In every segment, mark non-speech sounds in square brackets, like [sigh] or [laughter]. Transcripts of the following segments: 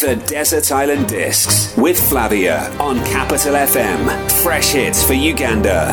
The Desert Island Discs with Flavia on Capital FM. Fresh hits for Uganda.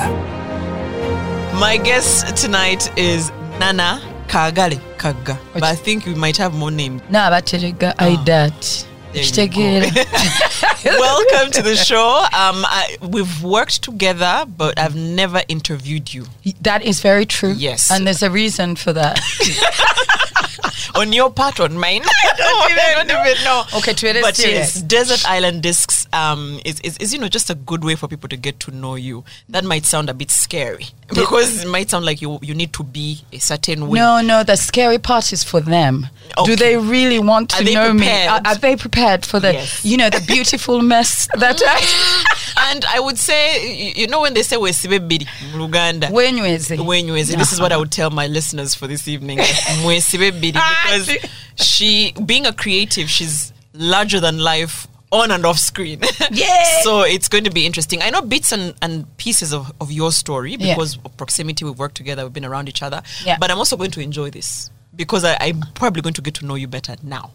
My guest tonight is Nana Kagale Kagga. But I think we might have more names. n'abaterega aidat There [laughs] Welcome to the show. Um, I, we've worked together, but I've never interviewed you that is very true Yes. and there's a reason for that [laughs] on your part, on mine. [laughs] I don't even, I don't even know. Okay, is but yes, Desert Island Discs um, is, is, is, you know, just a good way for people to get to know you. That might sound a bit scary because it might sound like you you need to be a certain way. no no the scary part is for them Okay. do they really want to know me are, are they prepared for the Yes. you know the beautiful mess that I [laughs] and I would say, you- you know, when they say wesibe biri mu Luganda, wenyweze Wenywezi. This is what I would tell my listeners for this evening. [laughs] Mwesibe biri, ah, because she, being a creative, she's larger than life on and off screen. Yeah. [laughs] so it's going to be interesting. I know bits and, and pieces of, of your story Yeah. because of proximity. We've worked together. We've been around each other. Yeah. But I'm also going to enjoy this because I, I'm probably going to get to know you better now.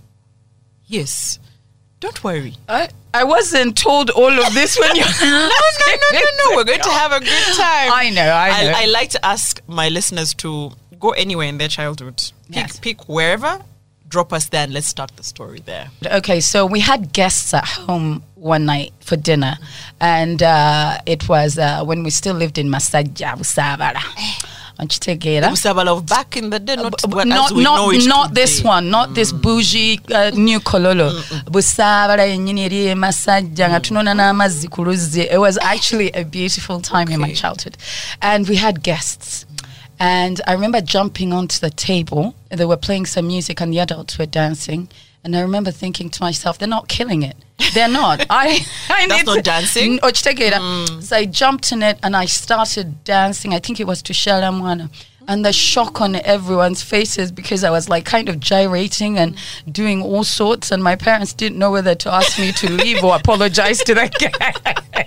Yes. Don't worry. I, I wasn't told all of this when you [laughs] [laughs] no, no, no, no, no. We're going to have a good time. I know, I know. I, like to ask my listeners to go anywhere in their childhood. Pick, Yes. pick wherever, drop us there, and let's start the story there. Okay, so we had guests at home one night for dinner, and uh, it was uh, when we still lived in Masajja, Busabala. Nkitegeera. Busabala of back in the day, not not as we not, know it not today. this one not this mm. bougie uh, new kololo. Mm, mm, Busaabala yennyini eri e masajja nga tunona n'amazzi ku luzzi. It was actually a beautiful time in my childhood. And we had guests. And i remember jumping onto the table. They were playing some music and the adults were dancing and i remember thinking to myself they're not killing it they're not i, [laughs] I That's not to- dancing? Okitegeera. Hmm. so i jumped in it and i started dancing i think it was to Shala Mwana and the shock on everyone's faces because I was like kind of gyrating and doing all sorts, and my parents didn't know whether to ask me to leave or apologize to the [laughs] guy.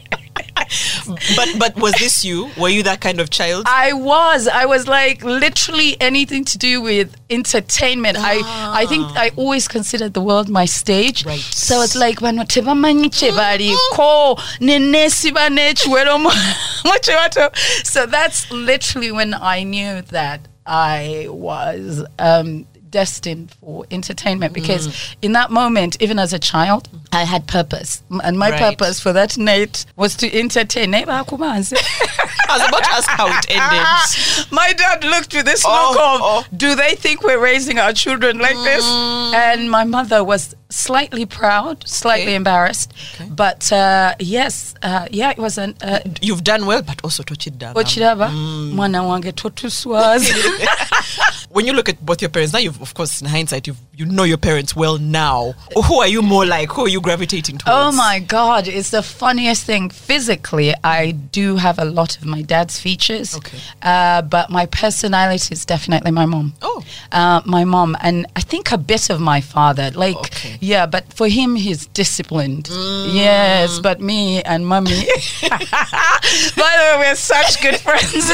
[laughs] But but was this you? Were you that kind of child? I was, I was like literally anything to do with entertainment. I, I think I always considered the world my stage. Right. So it's like when tebamanyi kye baliko nenesiba n'ekiwero mu [laughs] mu. So that's literally when I knew that I was um, destined for entertainment because in that moment, even as a child, I had purpose. And my Right. purpose for that night was to entertain. I was about to ask how it ended. [laughs] My dad looked with this Oh, look of, oh. do they think we're raising our children like this? Mm. And my mother was slightly proud, slightly Okay. embarrassed. Okay. But uh, yes, uh, yeah, it was an. Uh, You've done well, but also tochidda. Okiraba mwana wange [laughs] When you look at both your parents, now you've of course in hindsight you you know your parents well now. Who are you more like? Who are you gravitating towards? Oh my God, it's the funniest thing. Physically, I do have a lot of my dad's features. Okay. Uh, but my personality is definitely my mom. Oh. Uh, my mom. And I think a bit of my father. Like, Okay. Yeah, but for him, he's disciplined. Mm. Yes, but me and mommy. [laughs] By the way, we're such good friends.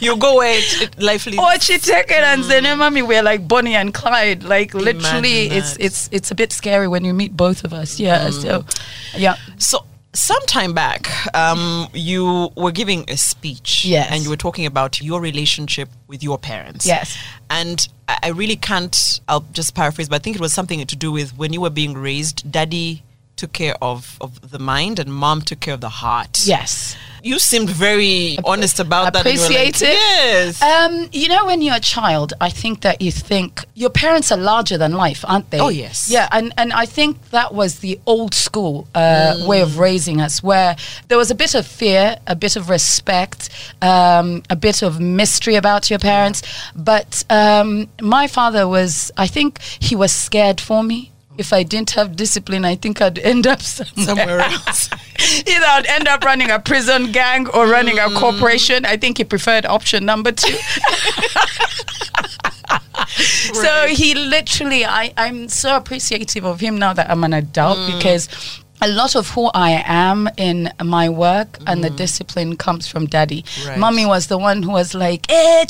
You go where it, life leads. Or Chiteke and Zene mm. mommy, we're like Bonnie and Clyde. Like, literally, Imagine it's, that. it's, it's a bit scary when you meet both of us. Yeah, mm. so, yeah. So some time back, um, you were giving a speech, Yes. and you were talking about your relationship with your parents. Yes. and I really can't. I'll just paraphrase, but I think it was something to do with when you were being raised. Daddy took care of of the mind, and mom took care of the heart. Yes. You seemed very honest about that. were like, it. Yes. Um, you know, when you're a child, I think that you think your parents are larger than life, aren't they? Oh, yes. Yeah, and, and I think that was the old school uh, way of raising us, where there was a bit of fear, a bit of respect, um, a bit of mystery about your parents. But um, my father was, I think he was scared for me. If I didn't have discipline, I think I'd end up somewhere, Somewhere else. [laughs] Either I'd end up running a prison gang or running a mm. corporation. I think he preferred option number two. [laughs] So he literally, I, I'm so appreciative of him now that I'm an adult mm. because a lot of who I am in my work and the discipline comes from daddy. Mm. Right. Mommy was the one who was like, eh.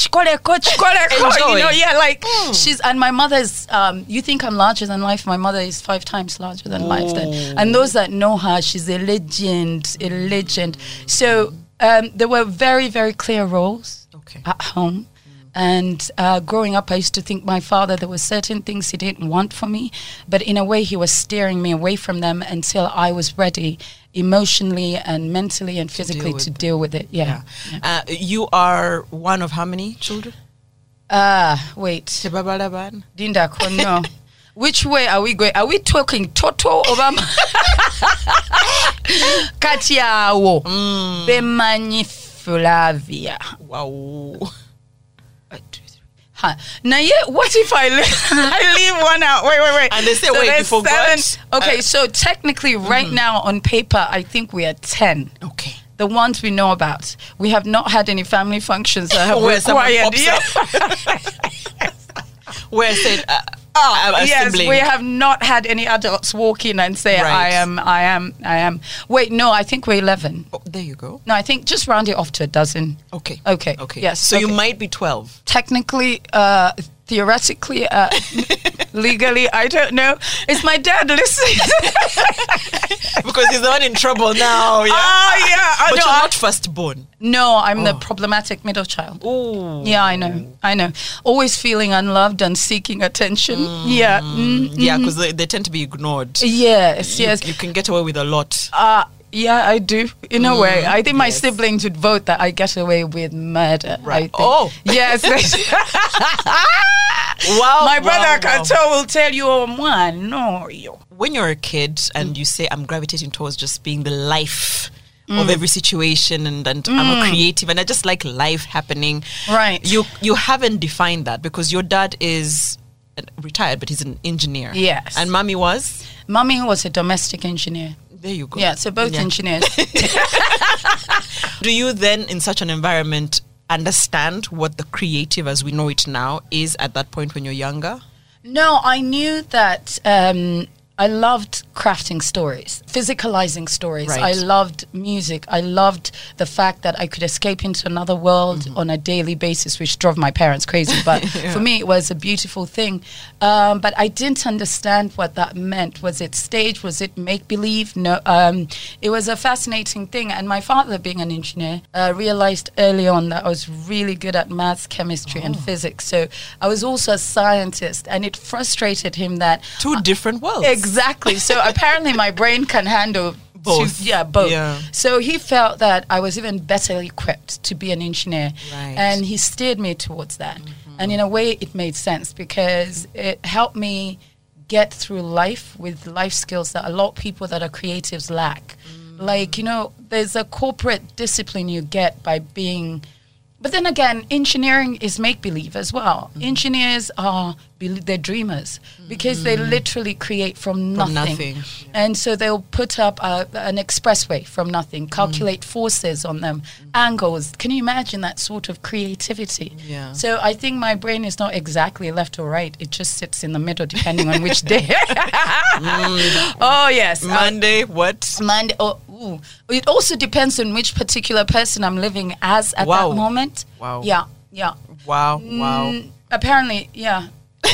Enjoy. you know, yeah, like Mm. she's, and my mother's, um, you think I'm larger than life. My mother is five times larger than life then. And those that know her, she's a legend, a legend. So um, there were very, very clear roles Okay. at home. And uh, growing up, I used to think my father, there were certain things he didn't want for me, but in a way, he was steering me away from them until I was ready emotionally and mentally and physically with to deal with it. Yeah. Uh, you are one of how many children? Ah, wait. Dinda Kono. [laughs] Which way are we going? Are we talking total Toto Obama? [laughs] Katiawo. Bemanyi Flavia. Wow. One, two, three. Huh. Now, yeah, what if I leave, [laughs] I leave one out? Wait, wait, wait. And they say, wait, there's you forgot? seven- Okay, Uh, so technically, right now on paper, I think we are 10. Okay. The ones we know about. We have not had any family functions that have [laughs] Where someone required. [laughs] Where I said, uh, A yes, sibling. we have not had any adults walk in and say, "I am, I am, I am." Wait, no, I think we're eleven. Oh, there you go. No, I think just round it off to a dozen. Okay. Okay. Okay. Yes. So you might be 12. technically, uh, theoretically, uh, [laughs] legally, I don't know. Is my dad listening? [laughs] because he's the one in trouble now. Yeah. Oh, yeah, I But you're not firstborn. no, I'm Oh. the problematic middle child. Ooh. Yeah, I know. I know. Always feeling unloved and seeking attention. Yeah. Mm, Yeah, because they, they tend to be ignored. Yes, You- yes. You, can get away with a lot. Uh, yeah, I do. In a way, mm-hmm. I think my yes. siblings would vote that I get away with murder. I Right. think. Oh. yes. [laughs] [laughs] Wow. my brother wow, can wow. tell will tell you, oh man, no, you. When you're a kid and mm. you say, I'm gravitating towards just being the life of mm. every situation and, and I'm a mm. creative and I just like life happening. Right. You you haven't defined that because your dad is uh, retired, but he's an engineer. Yes. And mommy was? Mommy was a domestic engineer. There you go. Yeah, so both Yeah. engineers. [laughs] Do you then, in such an environment, understand what the creative as we know it now is at that point when you're younger? No, I knew that um, I loved crafting stories, physicalizing stories. Right. I loved music. I loved the fact that I could escape into another world Mm-hmm. on a daily basis, which drove my parents crazy. But [laughs] for me, it was a beautiful thing. Um, but I didn't understand what that meant. Was it stage? Was it make believe? No. Um, it was a fascinating thing. And my father, being an engineer, uh, realized early on that I was really good at maths, chemistry, Oh. and physics. So I was also a scientist, and it frustrated him that Two different worlds. Exactly. So apparently my brain can handle Both. Yeah, both. Yeah. So he felt that I was even better equipped to be an engineer, Right. Mm-hmm. and he steered me towards that. And in a way, it made sense because it helped me get through life with life skills that a lot of people that are creatives lack. Mm. Like you know, there's a corporate discipline you get by being. But then again, engineering is make believe as well. Mm-hmm. Engineers are they're dreamers because they mm. literally create from nothing. nothing. And so they'll put up a, an expressway from nothing, mm. calculate forces on them, mm. angles. Can you imagine that sort of creativity? Yeah. So I think my brain is not exactly left or right. It just sits in the middle depending on which [laughs] day. [laughs] Oh, yes. Monday, what? Monday. Oh, ooh. It also depends on which particular person I'm living as at Wow. that moment. Wow. Yeah, yeah. Wow, wow. Mm, apparently, yeah. [laughs]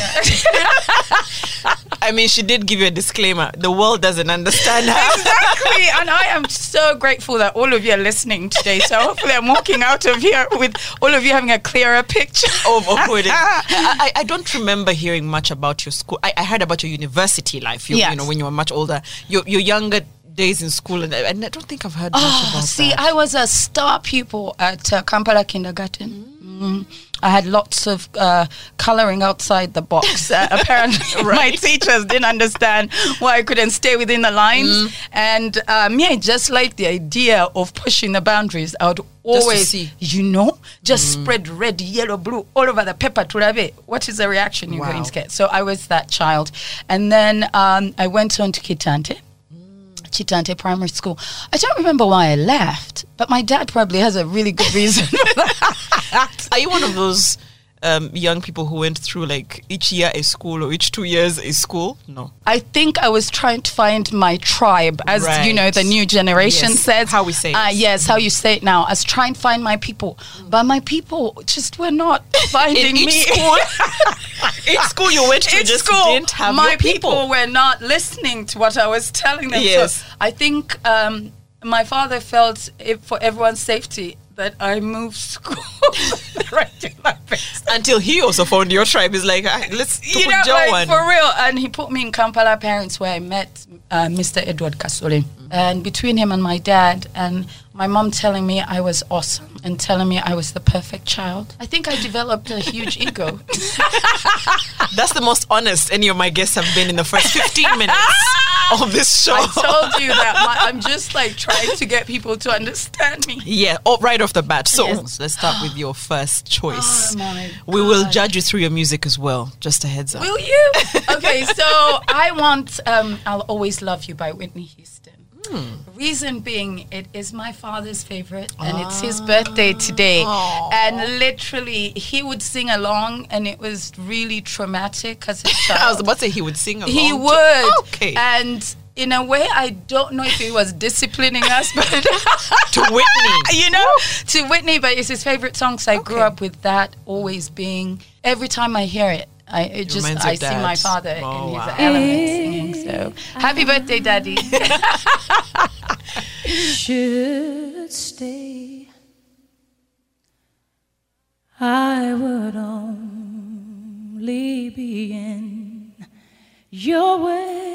I mean, she did give you a disclaimer. The world doesn't understand her. exactly. And I am so grateful that all of you are listening today. So hopefully, I'm walking out of here with all of you having a clearer picture. of, of who it is. I, I, I don't remember hearing much about your school. I, I heard about your university life. You, Yes. you know, when you were much older, your your younger days in school, and, and I don't think I've heard much Oh, about see, that. I was a star pupil at uh, Kampala Kindergarten. Mm. I had lots of uh, coloring outside the box. [laughs] Uh, apparently, [laughs] my teachers didn't understand why I couldn't stay within the lines. Mm. And uh, me, I just like the idea of pushing the boundaries. I would always, see. you know, just spread red, yellow, blue all over the paper to have it. What is the reaction you're Wow. going to get? So I was that child. And then um, I went on to Kitante. Kitante Primary School. I don't remember why I left, but my dad probably has a really good reason. for [laughs] that. Are you one of those um, young people who went through like each year a school or each two years a school? No. I think I was trying to find my tribe, as you know, the new generation Yes, says. how we say it. Uh, yes, how you say it now. I was trying to find my people, but my people just were not [laughs] finding each me. school, [laughs] each school you went to Each just school, didn't have my your people. were not listening to what I was telling them. Yes. So I think um, my father felt it for everyone's safety that I moved school the regular basis. Until he also found your tribe. He's like, ah, let's you know, like one. for real. And he put me in Kampala Parents where I met uh, Mr. Edward Kasole. And between him and my dad, and my mom telling me I was awesome and telling me I was the perfect child, I think I developed a huge ego. [laughs] That's the most honest any of my guests have been in the first 15 minutes [laughs] [laughs] of this show. I told you that my, I'm just like trying to get people to understand me. Yeah, oh, right off the bat. So Yes. let's start with your first choice. Oh we will judge you through your music as well. Just a heads up. Will you? Okay, so I want um, I'll Always Love You by Whitney Houston. Hmm. Reason being, it is my father's favorite, and it's his ah. birthday today. And literally, he would sing along, and it was really traumatic [laughs] child. I was about to say he would sing along. he to- would. Okay. And in a way, I don't know if he was disciplining us, [laughs] but [laughs] to Whitney. you know, to Whitney, but it's his favorite song. So I grew up with that always being. Every time I hear it, I it just I of see my father Oh, in his wow. element singing. So happy birthday, Daddy! [laughs] should stay, I would only be in your way.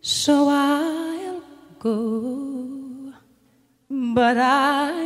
So I'll go, but I know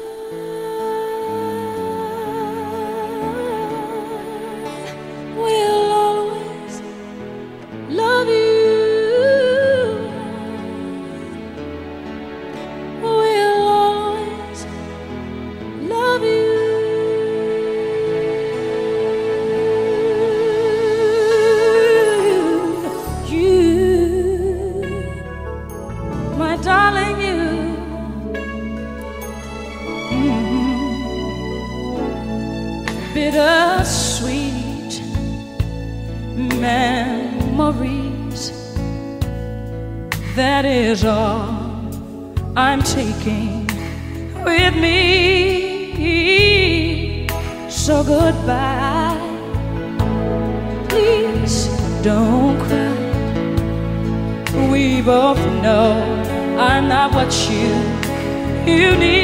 you need.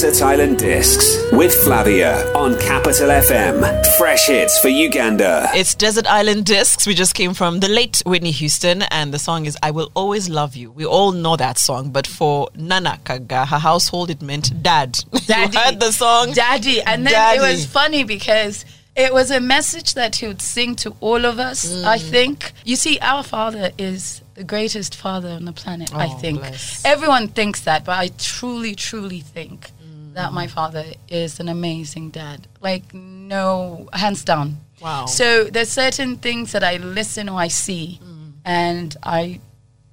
Desert Island Discs with Flavia on Capital FM. Fresh hits for Uganda. It's Desert Island Discs. We just came from the late Whitney Houston, and the song is I Will Always Love You. We all know that song, but for Nana Kagga, her household, it meant dad. [laughs] Daddy. you heard the song? Daddy. And then Daddy. it was funny because it was a message that he would sing to all of us, I Mm. think. You see, our father is the greatest father on the planet, I Oh, think. bless. Everyone thinks that, but I truly, truly think. That my father is an amazing dad. Like, no, hands down. Wow. So there's certain things that I listen or I see, Mm. and I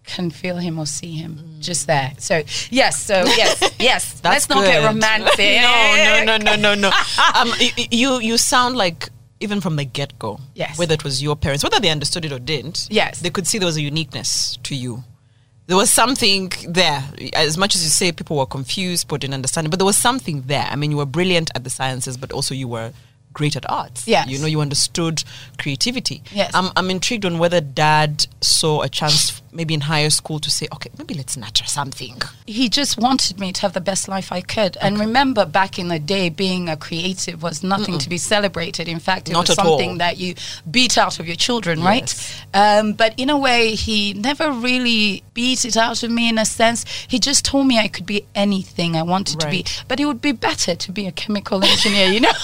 can feel him or see him just there. So yes, so [laughs] yes, yes. Mm. That's Let's not get good. romantic. no, no, no, no, no, no. [laughs] um, you you sound like even from the get go. Yes. Whether it was your parents, whether they understood it or didn't. Yes. They could see there was a uniqueness to you. There was something there. As much as you say people were confused, people didn't understand but there was something there. I mean, you were brilliant at the sciences, but also you were great at arts. Yes. You know, you understood creativity. Yes. I'm, I'm intrigued on whether dad saw a chance maybe in higher school to say, okay, maybe let's nurture something. he just wanted me to have the best life I could. And remember, back in the day, being a creative was nothing to be celebrated. In fact, it Not was something all. that you beat out of your children, Yes. right? Um, but in a way, he never really beat it out of me in a sense. He just told me I could be anything I wanted to be. But it would be better to be a chemical engineer, you know? [laughs]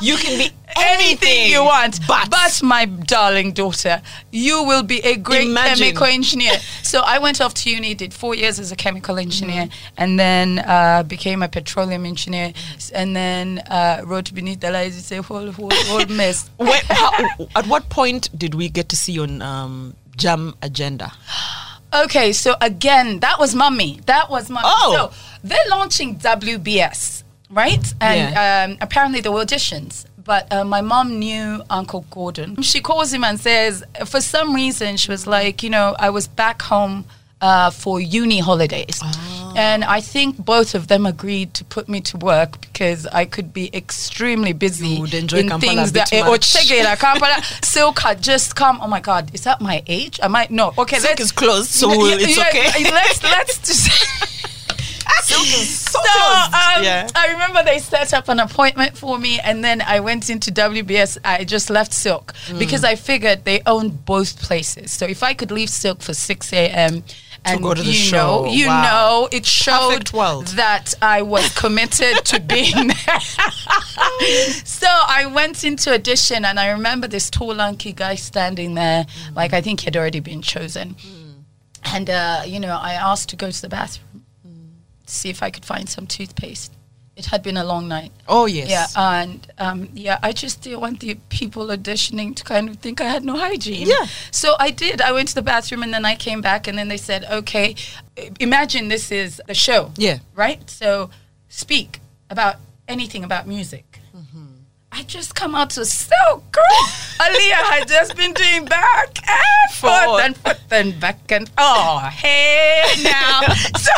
You can be anything you want. but, But, my darling daughter, you will be a great Imagine. chemical engineer. [laughs] so I went off to uni, did four years as a chemical engineer, Mm-hmm. and then uh, became a petroleum engineer, and then uh, wrote beneath the lines. It's a whole, whole, whole [laughs] mess. How, at what point did we get to see you on um, Jam Agenda? [gasps] Okay, so again, that was mummy. That was mummy. Oh. So they're launching WBS, right? And um, apparently there were auditions. But uh, my mom knew Uncle Gordon. She calls him and says, for some reason, she was like, you know, I was back home uh, for uni holidays. And I think both of them agreed to put me to work because I could be extremely busy You would enjoy in Kampala things that eh, much. Ochegela, Kampala, [laughs] Silk had just come. Oh my God, is that my age? Am I might no? Okay, Silk let's is closed, so [laughs] yeah, it's yeah, okay. Let's let's [laughs] just. Silk is so So um, Yeah. I remember they set up an appointment for me, and then I went into WBS. I just left Silk Mm. because I figured they owned both places. So if I could leave Silk for six a.m. And go to the you show. know, you Wow. know, it showed that I was committed to being [laughs] there. so I went into audition, and I remember this tall, lanky guy standing there, Mm. like I think he had already been chosen. And uh, you know, I asked to go to the bathroom, to see if I could find some toothpaste. It had been a long night. oh, yes. Yeah, and um, yeah, I just didn't want the people auditioning to kind of think I had no hygiene. Yeah. So I did. I went to the bathroom and then I came back and then they said, okay, imagine this is the show. Yeah. Right? So speak about anything about music. I just come out to so girl. [laughs] Aaliyah had just been doing back and forth Forward. and forth and back and oh hey now. [laughs] so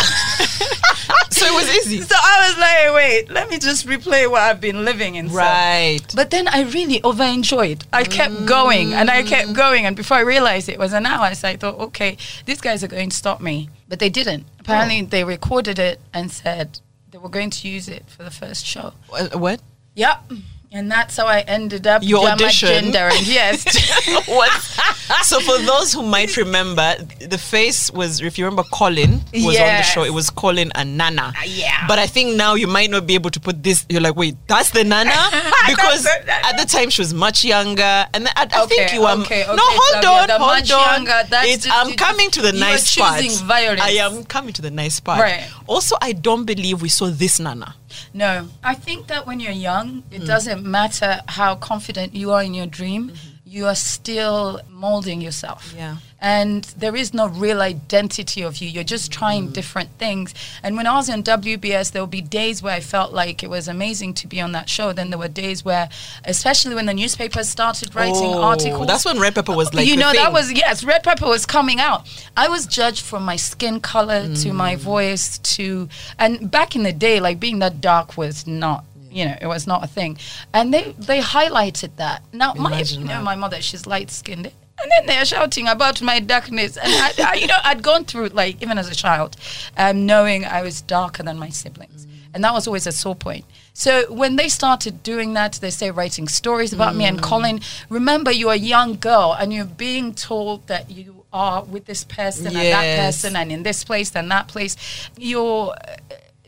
So it was easy. so I was like, wait, let me just replay what I've been living in. Right. But then I really over enjoyed. I kept mm. going and I kept going. And before I realized it was an hour, so I thought, okay, these guys are going to stop me. But they didn't. Apparently, oh. they recorded it and said they were going to use it for the first show. What? Yep. And that's how I ended up Your audition. Yes. [laughs] so for those who might remember the face was if you remember colin was on the show it was colin and nana uh, yeah. but i think now you might not be able to put this you're like wait that's the nana [laughs] [laughs] because That's the Nana. at the time she was much younger and I, I think you were okay, okay, no hold Flavia, on hold on younger, that's It's- i'm coming to the nice part violence. i am coming to the nice part Right. also i don't believe we saw this nana No, I think that when you're young, it doesn't matter how confident you are in your dream, mm-hmm. You are still molding yourself. Yeah. And there is no real identity of you. You're just trying different things. And when I was on WBS, there would be days where I felt like it was amazing to be on that show. Then there were days where, especially when the newspapers started writing Oh, articles. that's when red pepper was like you know that was yes red pepper was coming out i was judged from my skin color to my Mm. voice to and back in the day like being that dark was not you know it was not a thing and they they highlighted that now my, you know, that. my mother she's light skinned And then they're shouting about my darkness. And, I, I, you know, I'd gone through, like, even as a child, um, knowing I was darker than my siblings. And that was always a sore point. So when they started doing that, they say writing stories about me and Colin. Remember, you're a young girl and you're being told that you are with this person and that person and in this place and that place. Your uh,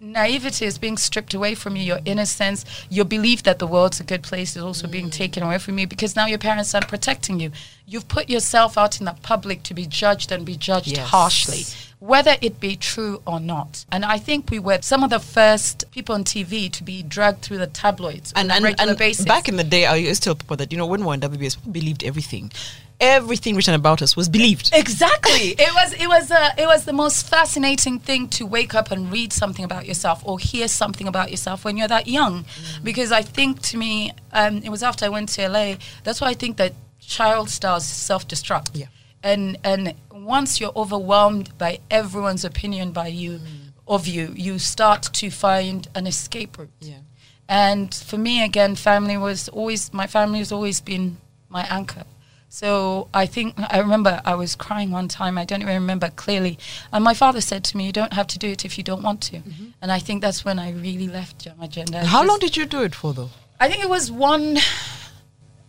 naivety is being stripped away from you. Your innocence, your belief that the world's a good place is also being taken away from you because now your parents aren't protecting you. You've put yourself out in the public to be judged and be judged Yes. harshly whether it be true or not. And I think we were some of the first people on TV to be dragged through the tabloids and on a regular and basis. back in the day, I used to tell people that you know when we were in WBS, people believed everything. Everything written about us was believed. Exactly. [laughs] it was it was uh, it was the most fascinating thing to wake up and read something about yourself or hear something about yourself when you're that young, because I think to me um, it was after I went to LA. That's why I think that child stars self destruct. Yeah. And and once you're overwhelmed by everyone's opinion by you mm. of you, you start to find an escape route. Yeah. And for me, again, family was always, my family has always been my anchor. So I think, I remember I was crying one time, I don't even remember clearly. And my father said to me, You don't have to do it if you don't want to. Mm-hmm. And I think that's when I really left Jam Agenda. How long did you do it for, though? I think it was one.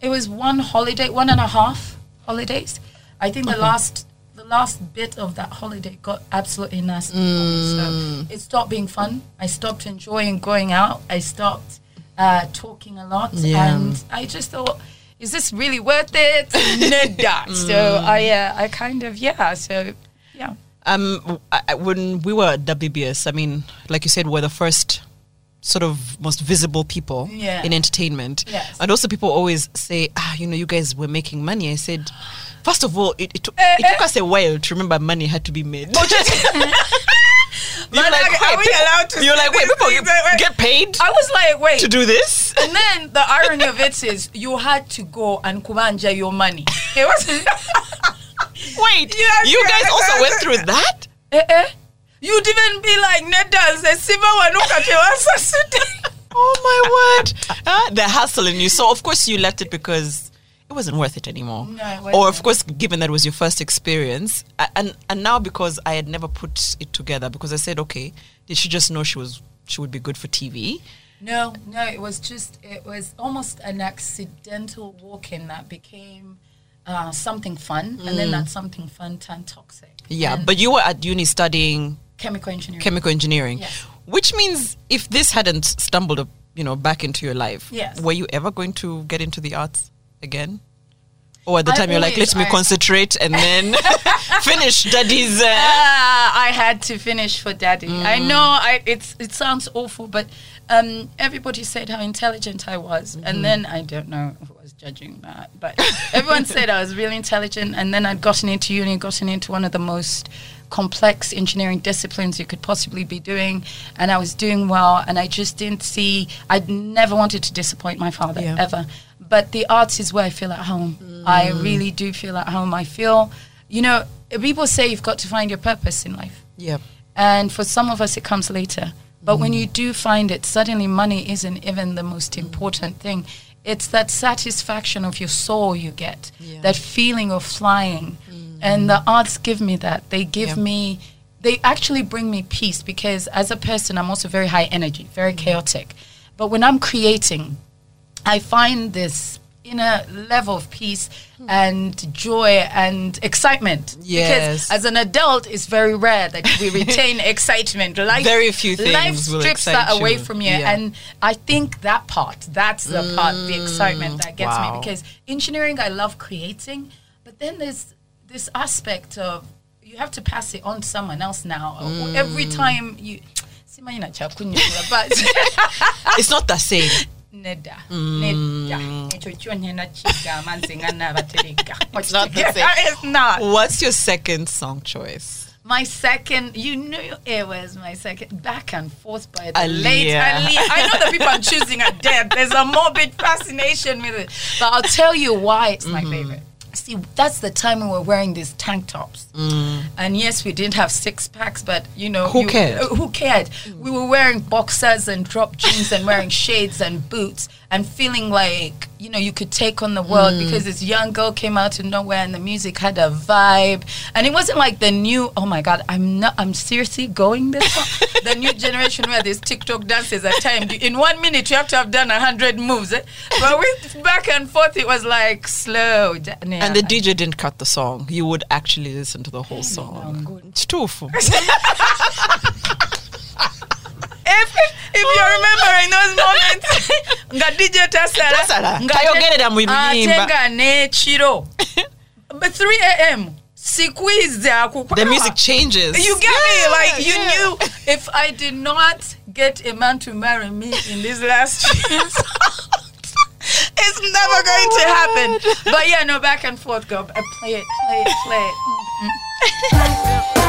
It was one holiday, one and a half holidays. I think the last, the last bit of that holiday got absolutely nasty. me. So it stopped being fun. I stopped enjoying going out. I stopped uh, talking a lot, Yeah. and I just thought, is this really worth it? [laughs] Nada. So I, uh, I kind of yeah. So yeah. Um, I- when we were at WBS, I mean, like you said, we're the first sort of most visible people Yeah. in entertainment. Yes. And also, people always say, ah, you know, you guys were making money. I said, first of all, it, it, took, Eh, it took us a while to remember money had to be made. [laughs] [laughs] You're But like, are wait, we allowed to You're like, wait, people get, get paid I was like, wait. to do this? And then the irony of it is, you had to go and kubanja your money. It was. [laughs] Wait, Yes, you yes, guys also yes. went through that? eh, eh. You'd even be like, Nedal, the Siva Wanuka Oh my word! Uh, the hustle in you. So of course you left it because it wasn't worth it anymore. No, it or of course, given that was your first experience, and and now because I had never put it together, because I said, okay, did she just know she was she would be good for TV? No, no, it was just, it was almost an accidental walk in that became uh, something fun. And then that something fun turned toxic. Yeah, And but you were at uni studying chemical engineering. chemical engineering, Yes. which means if this hadn't stumbled, you know, back into your life, Yes. were you ever going to get into the arts again? Or at the I time you're like, let me I- concentrate and then [laughs] [laughs] finish daddy's. Uh, Ah, I had to finish for daddy. I Mm. know I, it's it sounds awful, but um, everybody said how intelligent I was, Mm-hmm. and then I don't know who was judging that, but [laughs] everyone said I was really intelligent, and then I'd gotten into uni, gotten into one of the most complex engineering disciplines you could possibly be doing, and I was doing well, and I just didn't see. I'd never wanted to disappoint my father Yeah. ever, but the arts is where I feel at home. I Mm. really do feel at home. I feel, you know, people say you've got to find your purpose in life. yeah. And for some of us, it comes later. But when Mm. you do find it, suddenly money isn't even the most important thing. It's that satisfaction of your soul you get, Yeah. Mm. that feeling of flying. And the arts give me that. They give Yeah. me, they actually bring me peace because as a person, I'm also very high energy, very Mm. chaotic. But when I'm creating, I find this inner level of peace and joy and excitement. Yes. Because as an adult, it's very rare that we retain [laughs] excitement. Life, Very few things life strips that away you. from you. Yeah. And I think that part, that's the part, the excitement that gets wow. me. Because engineering, I love creating. But then there's this aspect of you have to pass it on to someone else now. Every Mm. time you. But [laughs] It's not the same. Nedda nedda ekyo kyo ngenda kigamba nze nga naabatereka [laughs] It's not the same. [laughs] it's not What's your second song choice? my second you knew it was my second back and forth by the Aaliyah. late Aaliyah. I know the people I'm choosing are dead there's a morbid fascination with it but I'll tell you why it's Mm-hmm. my favorite See, that's the time we were wearing these tank tops. And yes, we didn't have six packs, but you know, Who you- cared? uh, who cared? We were wearing boxers and drop jeans and wearing [laughs] shades and boots and feeling like you know you could take on the world because this young girl came out of nowhere and the music had a vibe and it wasn't like the new. Oh my God, I'm not. I'm seriously going this. far? [laughs] the new generation where there's TikTok dances at times. In one minute, you have to have done a hundred moves. eh? But with back and forth, it was like slow. Yeah. And the DJ didn't cut the song. You would actually listen to the whole song. It's tofu. [laughs] if, if you remember in those moments [laughs] nga dj tasala tayogerera mu ate luyimba. nga ah, n'ekiro [laughs] but 3 am The music changes. you get me like you yeah. knew if i did not get a man to marry me in these last years it's never going to happen. But yeah no back and forth go uh, play it play it play it [laughs]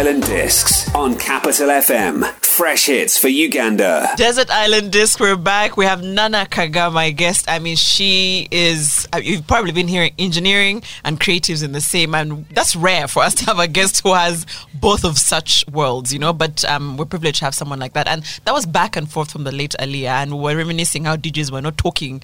Island Discs on Capital FM. Fresh hits for Uganda. Desert Island Disc, we're back. We have Nana Kagga, my guest. I mean, she is, uh, you've probably been hearing engineering and creatives in the same, and that's rare for us to have a guest who has both of such worlds, you know. But um, we're privileged to have someone like that. And that was back and forth from the late Aaliyah, and we were reminiscing how DJs were not talking.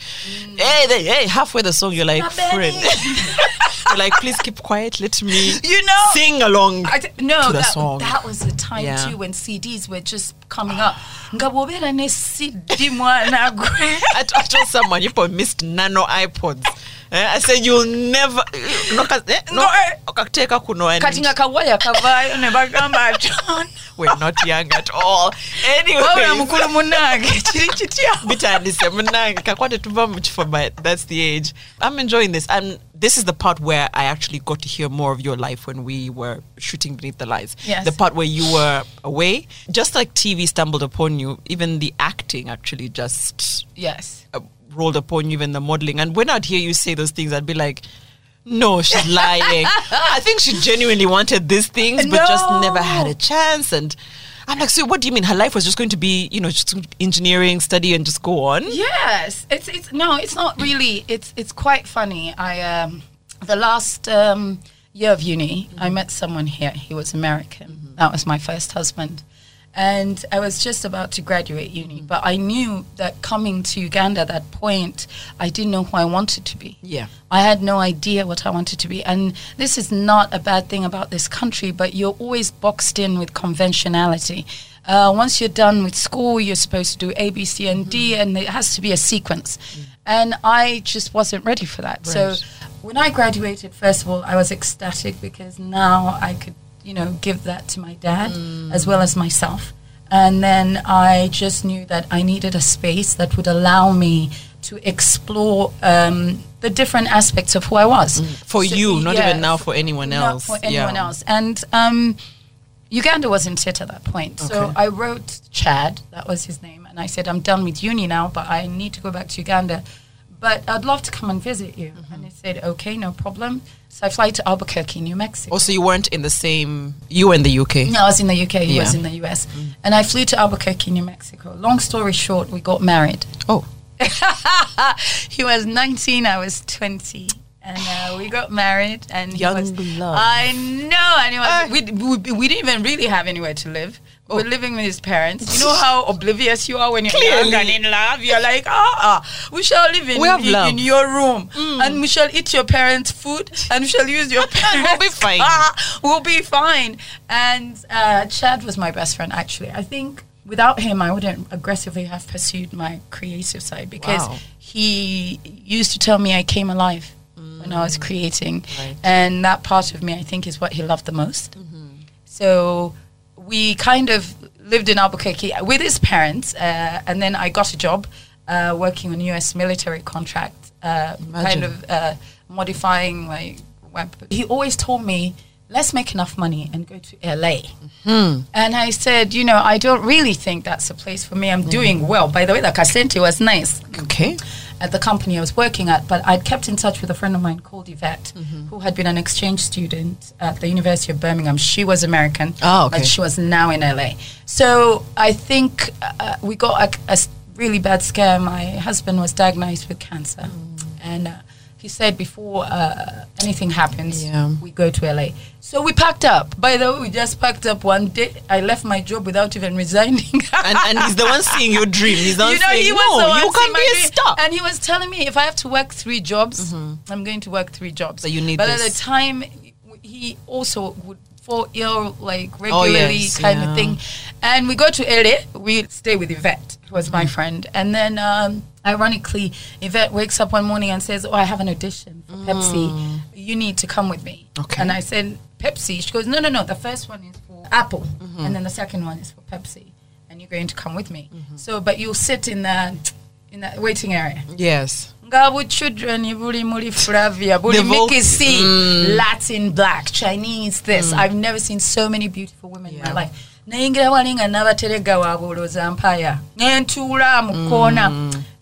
Hey, they, hey, halfway the song, you're like, friend. [laughs] [laughs] you're like, please keep quiet, let me You know, sing along I d- no, to the that, that was the time Yeah. too when CDs were just coming up. Nga bw'obeera ne CD mwana gwe. [laughs] I, told someone you probably missed nano iPods. Eh, I said you'll never no, eh, no, eh. okateeka kuno and kati nga kawaya kavaayo ne bagamba atyo we're not young at all. Anyway, mukulu munnange kiri [laughs] kitya bitandise munange kakwate tuva mu kifo but that's the age. I'm enjoying this and this is the part where I actually got to hear more of your life when we were shooting Beneath the Lights. Yes. The part where you were away. Just like TV stumbled upon you, even the acting actually just yes uh, rolled upon you, even the modeling. And when I'd hear you say those things, I'd be like, no, she's lying. [laughs] I think she genuinely wanted these things, but just never had a chance. And I'm like, so what do you mean? Her life was just going to be, you know, just engineering, study, and just go on? Yes, it's it's no, it's not really. It's it's quite funny. I um the last um year of uni, I met someone here. He was American. That was my first husband. And I was just about to graduate uni, mm-hmm. but I knew that coming to Uganda at that point, I didn't know who I wanted to be. Yeah. I had no idea what I wanted to be. And this is not a bad thing about this country, but you're always boxed in with conventionality. Uh, once you're done with school, you're supposed to do A, B, C, and D, mm-hmm. and it has to be a sequence. Mm. And I just wasn't ready for that. So when I graduated, first of all, I was ecstatic because now I could, you know, give that to my dad as well as myself. And then I just knew that I needed a space that would allow me to explore um, the different aspects of who I was. For So, you, not yeah, even now for anyone not else. for anyone Yeah. else. And um, Uganda wasn't it at that point. So I wrote Chad, that was his name, and I said, I'm done with uni now, but I need to go back to Uganda. But I'd love to come and visit you. Mm-hmm. And he said, okay, no problem. So I fly to Albuquerque, New Mexico. Also, you weren't in the same, you were in the UK. No, I was in the UK, he was in the US. And I flew to Albuquerque, New Mexico. Long story short, we got married. Oh, [laughs] he was 19, I was 20. And uh, we got married, and he Young was, love. I know, and was, Ah. we, we, we didn't even really have anywhere to live. We We're living with his parents. You know [laughs] how oblivious you are when you're Clearly. young and in love. You're like, ah, ah we shall live in, in. Mm. in your room, and we shall eat your parents' food, and we shall use your [laughs] parents. We'll be fine. [laughs] Ah, we'll be fine. And uh, Chad was my best friend. Actually, I think without him, I wouldn't aggressively have pursued my creative side because Wow. he used to tell me I came alive when I was creating, Mm. Right. and that part of me, I think, is what he loved the most. Mm-hmm. So we kind of lived in Albuquerque with his parents, uh, and then I got a job uh, working on U.S. military contract, uh, kind of uh, modifying my web. He always told me, "Let's make enough money and go to LA." And I said, "You know, I don't really think that's a place for me. I'm doing well. By the way, the Casente was nice." okay. At the company I was working at, but I'd kept in touch with a friend of mine called Yvette, who had been an exchange student at the University of Birmingham. She was American, Oh, okay. but she was now in LA. So I think uh, we got a really bad scare. My husband was diagnosed with cancer, and uh, he said before uh, anything happens, Yeah. we go to LA. So we packed up. By the way, we just packed up one day. I left my job without even resigning. And, and he's the one seeing your dream. He's [laughs] not you know, saying, he was no, you can't be a star. And he was telling me if I have to work three jobs, I'm going to work three jobs. So you need But at the time, he also would fall ill like Oh, regularly, yes, kind yeah. of thing. And we go to LA. We stay with Yvette, who was Mm-hmm. my friend. And then, um, ironically, Yvette wakes up one morning and says, "Oh, I have an audition for Pepsi. You need to come with me." Mm. Okay. And I said, "Pepsi." She goes, "No, no, no. The first one is for Apple, Mm-hmm. and then the second one is for Pepsi." And you're going to come with me. So, but you'll sit in the in the waiting area. yes. nga buchildren buli muli flavia buli mikisi latin black chinese this i've never seen so many beautiful women in my life nayingira wali nga nabaterega wabulooza mpaya nentuula mu koona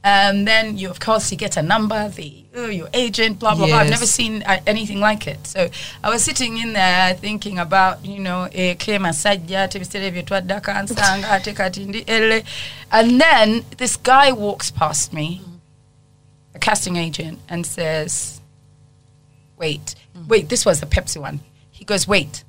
and then you of course you get a number the oh, your agent, blah blah blah. I've never seen uh, anything like it. So I was sitting in there thinking about, you know, eh, eke masajja tebisere bye twadda kansanga ate kati ndi ele. And then this guy walks past me, a casting agent, and says, "Wait, mm. wait, this was the Pepsi one." He goes, "Wait,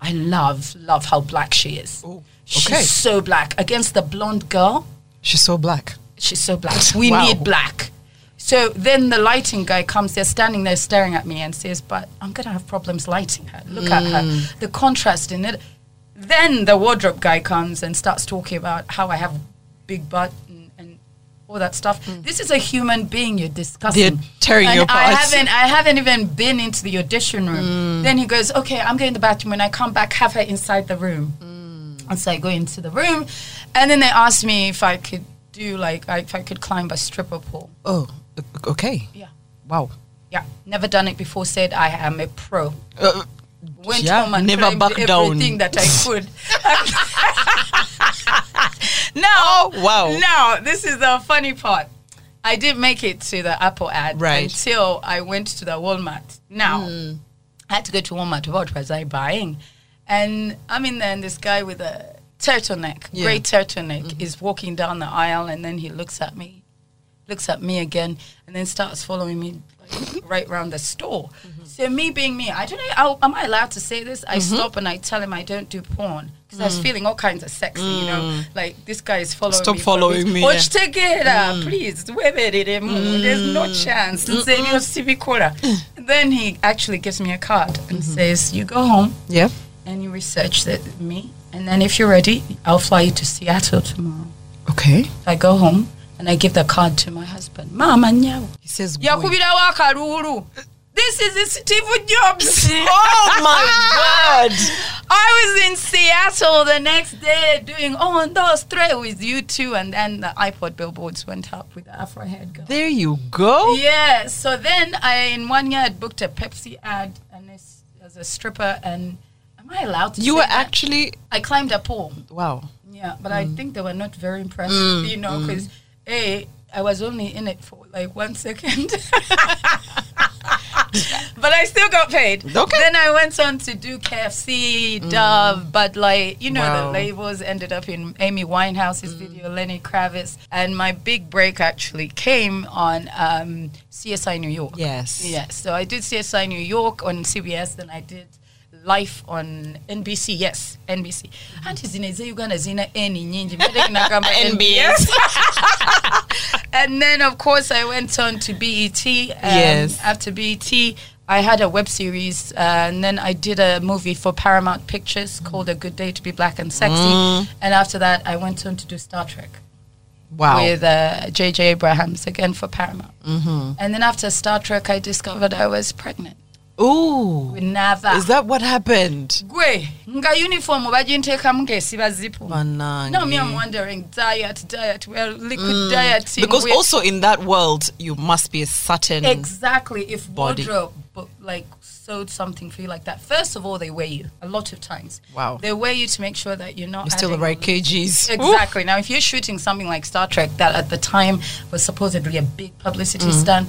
I love love how black she is. Oh, She's so black against the blonde girl." She's so black. She's so black. [laughs] We Wow. need black. So then the lighting guy comes there, standing there staring at me and says, But I'm going to have problems lighting her. Look at her. Mm. The contrast in it. Then the wardrobe guy comes and starts talking about how I have big butt and, and all that stuff. Mm. This is a human being you're discussing. They're tearing and you I apart. haven't, I haven't even been into the audition room. Mm. Then he goes, Okay, I'm going to the bathroom. When I come back, have her inside the room. And so I go into the room, and then they asked me if I could do like I- if I could climb a stripper pole. Oh, okay. Yeah, Wow. yeah, never done it before. Said I am a pro. Uh, Went Yeah, home and never back down. everything that I could. [laughs] now, Oh, wow. Now this is the funny part. I didn't make it to the Apple ad Right. until I went to the Walmart. Now, I had to go to Walmart. What was I buying? And I'm in there, and this guy with a turtleneck, Yeah. great turtleneck, mm-hmm. is walking down the aisle, and then he looks at me, looks at me again, and then starts following me like, [laughs] right around the store. Mm-hmm. So me being me, I don't know. I'll, am I allowed to say this? I mm-hmm. stop and I tell him I don't do porn because I was mm. feeling all kinds of sexy, you know, mm. like this guy is following Stop me. for following me, Watch yeah. together, mm. please. Weberere, There's no chance. Say, "Yo, Sibi Kola." Then he actually gives me a card and says, "You go home." yeah. and you research that me, and then if you're ready, I'll fly you to Seattle tomorrow. Okay. I go home and I give the card to my husband. Mama nyawo. He says. Yakubirawo akalulu. This is Steve Jobs. [laughs] Oh my God. I was in Seattle the next day doing on those three with you two, and then the iPod billboards went up with the Afro head girl. There you go. Yeah, so then I, in one year, I'd booked a Pepsi ad and this, as a stripper, and am I allowed to You say were that? actually I climbed a pole. wow. Yeah, but I think they were not very impressed, Mm, you know, because A, I was only in it for like one second. [laughs] but I still got paid. Okay. Then I went on to do KFC, Dove, but like You know, Wow. the labels ended up in Amy Winehouse's video, Lenny Kravitz. And my big break actually came on um, CSI New York. Yes. Yes. So I did CSI New York on CBS, then I did Life on NBC. Yes, NBC. Anti zine ze Uganda zina eni nyingi. NBS. [laughs] [laughs] and then of course I went on to BET. Um, Yes. After BET, I had a web series, uh, and then I did a movie for Paramount Pictures called A Good Day to Be Black and Sexy. And after that, I went on to do Star Trek Wow. with uh, J.J. Abrams again for Paramount. Mm-hmm. And then after Star Trek, I discovered I was pregnant Ooh. with Nava. Is that what happened? gwe nga uniform bagintekamu ng'esiba zipu no me i'm wondering diet diet we're liquid mm. dieting Because we're- also in that world, you must be a certain. exactly if Body. wardrobe like sewed something for you like that first of all they weigh you a lot of times Wow. they weigh you to make sure that you're not You're still the right kgs. Exactly. Now, if you're shooting something like Star Trek, that at the time was supposedly a big publicity mm. stunt,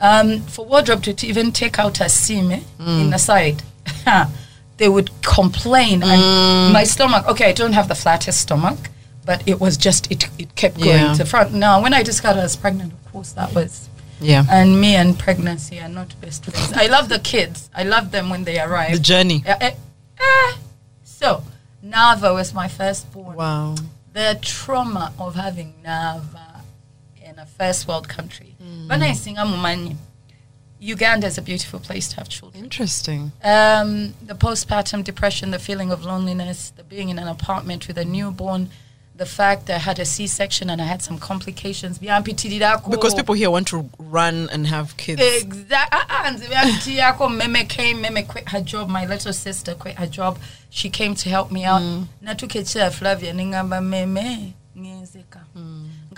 um, for wardrobe to, to even take out a seam eh, in the side, [laughs] they would complain. And my stomach, okay, I don't have the flattest stomach, but it was just, it, it kept going Yeah. to front. Now, when I discovered I was pregnant, of course, that was. Yeah. And me and pregnancy are not best friends. I love the kids. I love them when they arrive. The journey. Eh, eh, eh. So, Nava was my firstborn Wow. the trauma of having Nava in a first world country. Banaisinga mumanyi. Uganda is a beautiful place to have children. Interesting. Um, the postpartum depression, the feeling of loneliness, the being in an apartment with a newborn, the fact that I had a C-section and I had some complications. Because people here want to run and have kids. Exactly. Ah, ah, ah, meme came, Meme quit her job. My little sister quit her job. She came to help me out. Mm. Chira Flavia meme.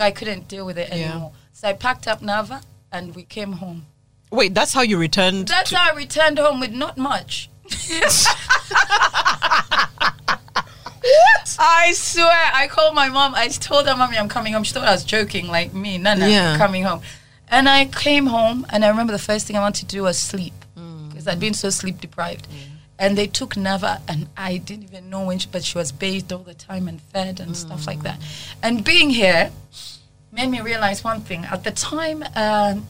I couldn't deal with it Yeah. anymore. So I packed up Nava and we came home. Wait, that's how you returned. That's how I returned home with not much. what? I swear, I called my mom. I told her, "Mommy, I'm coming home." She thought I was joking, like me. No, no, Yeah. Coming home. And I came home, and I remember the first thing I wanted to do was sleep mm. because I'd been so sleep deprived. Mm. And they took Nava, and I didn't even know when, she, but she was bathed all the time and fed and stuff like that. And being here made me realize one thing. At the time, um,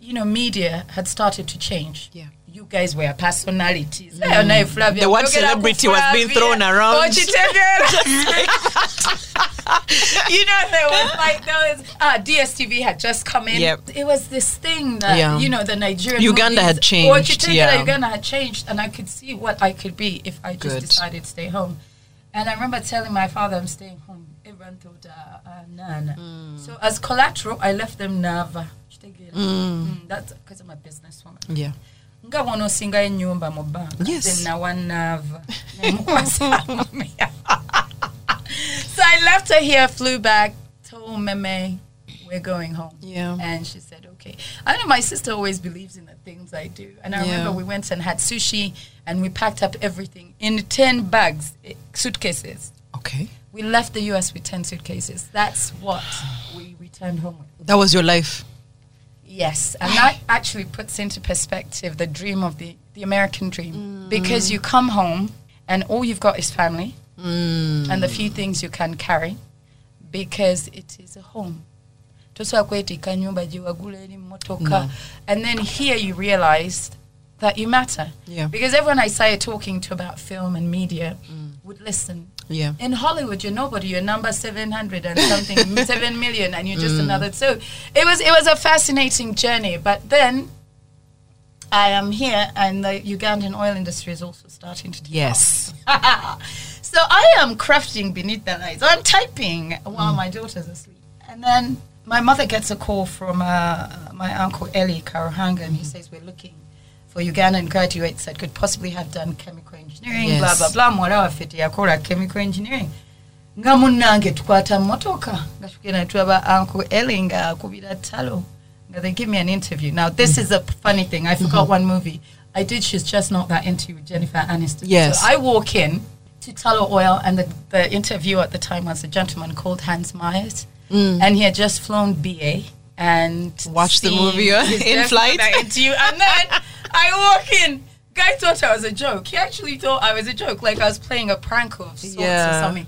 you know, media had started to change. Yeah. You guys were personalities. Naye Flavia, The word celebrity was being thrown around. Oh, [laughs] [laughs] you know, there was like there was uh, DSTV had just come in. Yep. It was this thing that Yeah. you know the Nigerian Uganda movies- had changed, Or yeah. Uganda had changed, and I could see what I could be if I just Good. decided to stay home. And I remember telling my father I'm staying home. Ran through the uh, nana. Mm. So as collateral, I left them Nava. Chitegera. Mm, that's because I'm a businesswoman. Yeah. Nga bw'onoosingayo ennyumba mu nze nawannaava [laughs] so i left her here flew back told meme we're going home. Yeah. and she said okay. I know my sister always believes in the things i do. And i Yeah. remember we went and had sushi and we packed up everything in 10 bags eh, suitcases. Okay. we left the us with 10 suitcases. That's what we returned home with. That was your life. Yes, and that actually puts into perspective the dream of the, the American dream. Because you come home and all you've got is family mm. and the few things you can carry because it is a home. Tosobola kwetika nyumba gye wagula eri mmotoka. And then here you realized that you matter. Yeah. Because everyone I started talking to about film and media mm. would listen. Yeah. In Hollywood, you're nobody. You're number seven hundred and something, [laughs] seven million, and you're just mm. another. So it was it was a fascinating journey. But then I am here, and the Ugandan oil industry is also starting to. Yes. [laughs] so I am crafting beneath the lights. I'm typing while mm. my daughter's asleep, and then my mother gets a call from uh, my uncle Elly Karuhanga, and he says we're looking for Ugandan graduates that could possibly have done chemical engineering, Yes. blah blah. Blah. Muwala waffe teyakola chemical engineering. nga munnange tukwata motoka. Nga tugenda tulaba uncle eli nga akubira uh, Tullow. Nga they give me an interview. Now this mm-hmm. is a funny thing. I forgot mm-hmm. one movie. I did she's just not that into with jennifer aniston. Yes. so i walk in to Tullow oil and the, the interviewer at the time was a gentleman called hans myers. Mm. And he had just flown ba and Watched the movie, uh, in flight? interview and then i walk in. Guy thought i was a joke. He actually thought i was a joke like i was playing a prank of sorts or Yeah. something.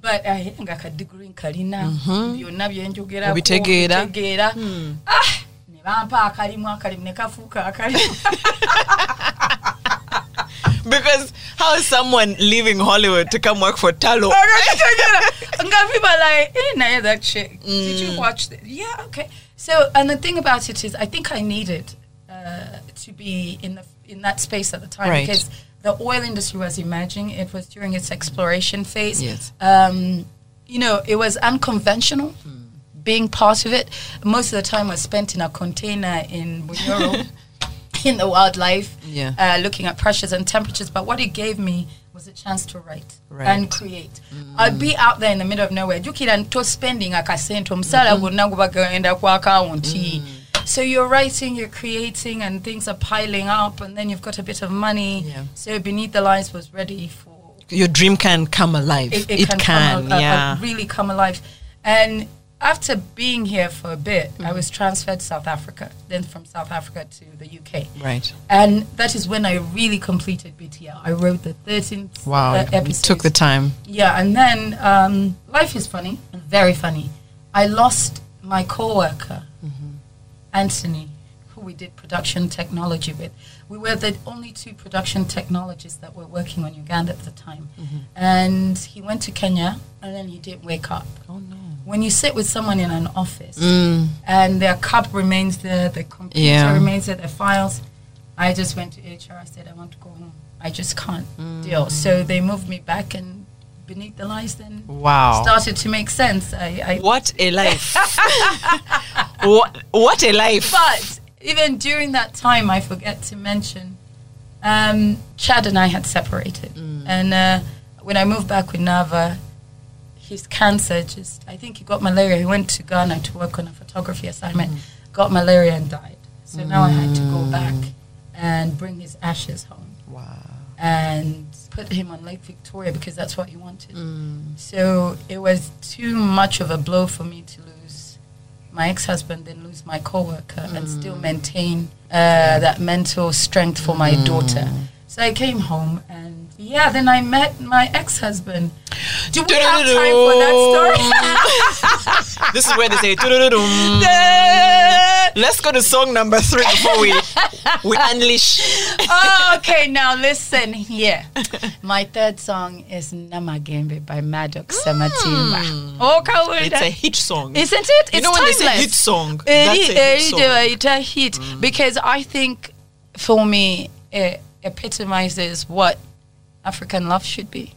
But uh, nga kadiguri nkalina byonna byenjogerako Obitegeera. mbitegeera. Ah, ne bampa akalimu akalimu ne kafuuka akalimu [laughs] Because how is someone leaving Hollywood to come work for Tullow? nga people are like eh, naye that chick. Did you watch this yeah okay. So and the thing about it is i think i needed uh, to be in the in that space at the time Right. because the oil industry was emerging. It was during its exploration phase. Yes. um, you know it was unconventional being part of it. Most of the time was spent in a container in Bunyoro [laughs] in the wildlife Yeah. uh, looking at pressures and temperatures. But what it gave me was a chance to write Right. and create. I'd be out there in the middle of nowhere jukira nto spending akasente omusaala gwonna guba gagenda ku akawunti so you're writing you're creating and things are piling up and then you've got a bit of money Yeah. so beneath the lights was ready for Your dream can come alive. it, It, it can, can, come, uh, yeah. uh, really come alive. And after being here for a bit, I was transferred to South Africa, then from South Africa to the UK. right. And that is when I really completed BTL. I wrote the 13th Wow. uh, it episode. took the time. Yeah, and then um, life is funny, very funny. I lost my coworker, Anthony, who we did production technology with. We were the only two production technologists that were working on Uganda at the time. Mm-hmm. And he went to Kenya, and then he didn't wake up. Oh no. When you sit with someone in an office mm. and their cup remains there, the computer Yeah. remains there, their files, I just went to HR. I said, I want to go home. I just can't mm. deal. So they moved me back, and beneath the lights, then Wow. started to make sense. I, I What a [laughs] life. what, what a life. but even during that time, I forget to mention, um, Chad and I had separated, and uh, when I moved back with Nava, his cancer just I think he got malaria. He went to Ghana to work on a photography assignment, got malaria and died. So now I had to go back and bring his ashes home Wow. and put him on Lake Victoria because that's what he wanted. Mm. So it was too much of a blow for me to lose my ex-husband then lose my co-worker and mm. still maintain uh, that mental strength for my mm. daughter. So I came home and yeah, then I met my ex-husband. Do we have time for that story? This is where they say. Let's go to song number three before we we unleash. oh, okay, now listen here. My third song is Namagembe by Maddox Ssematimba. Oh, Kawulda. It's a hit song. Isn't it? It's you know when they say hit song, that's a hit song. It's a hit because I think for me it epitomizes what African love should be.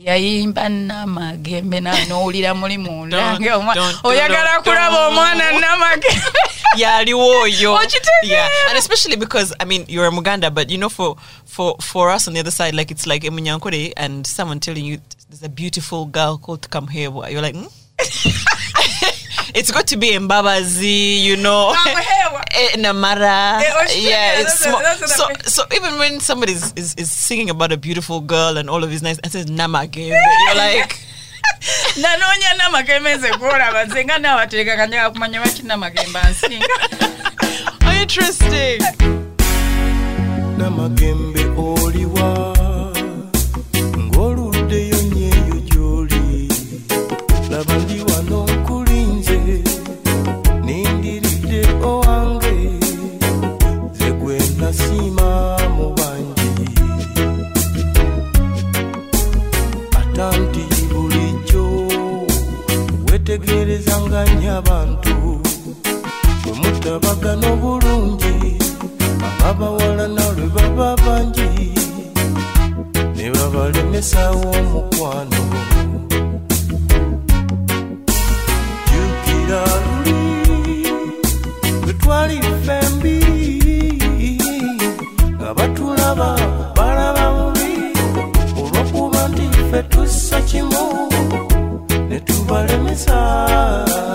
yayimba namagembe nanowulira muli munda Don't- ng'omwa- don't- oyagala kulaba omwana namagembe [laughs] yaliwo yo Okitegeera. yeah. And especially because i mean you're a muganda but you know for for for us on the other side like it's like a munyankore and someone telling you there's a beautiful girl called come here. You're like hmm? [laughs] it's good to be in babazi you know. Kamuhewa. [laughs] Eh, namara. Eh, yeah it's that's small. that's so so even when somebody is, is, is singing about a beautiful girl and all of his nice and says namagembe you're like [laughs] nanoonya namagembe nze gwolaba nze nga kumanya baki namagembe ansinga [laughs] interesting? Namagembe oliwa wetegerezanga nnyo abantu bwe mutabagana obulungi ababawala nalwe baba bangi. Ne babalemesawo omukwano jukira luli bwe twali fembi nga batulaba balaba bubi. Olwokuba nti ffe tussa kimu ne tubalemesa weyongere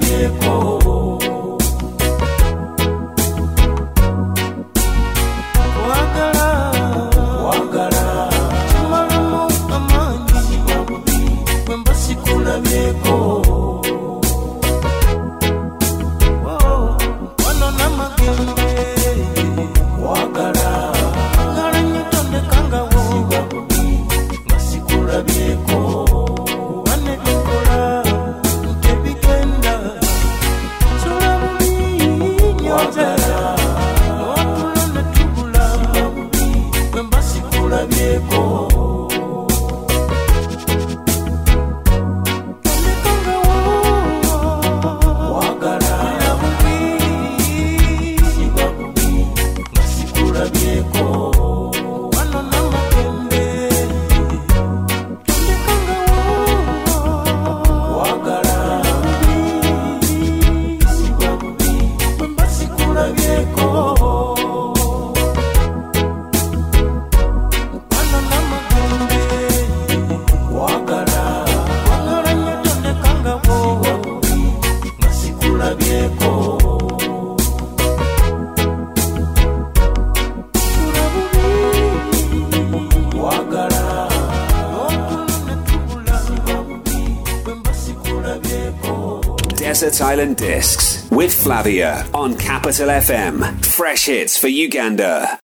me. Silent Discs with Flavia on Capital FM. Fresh hits for Uganda.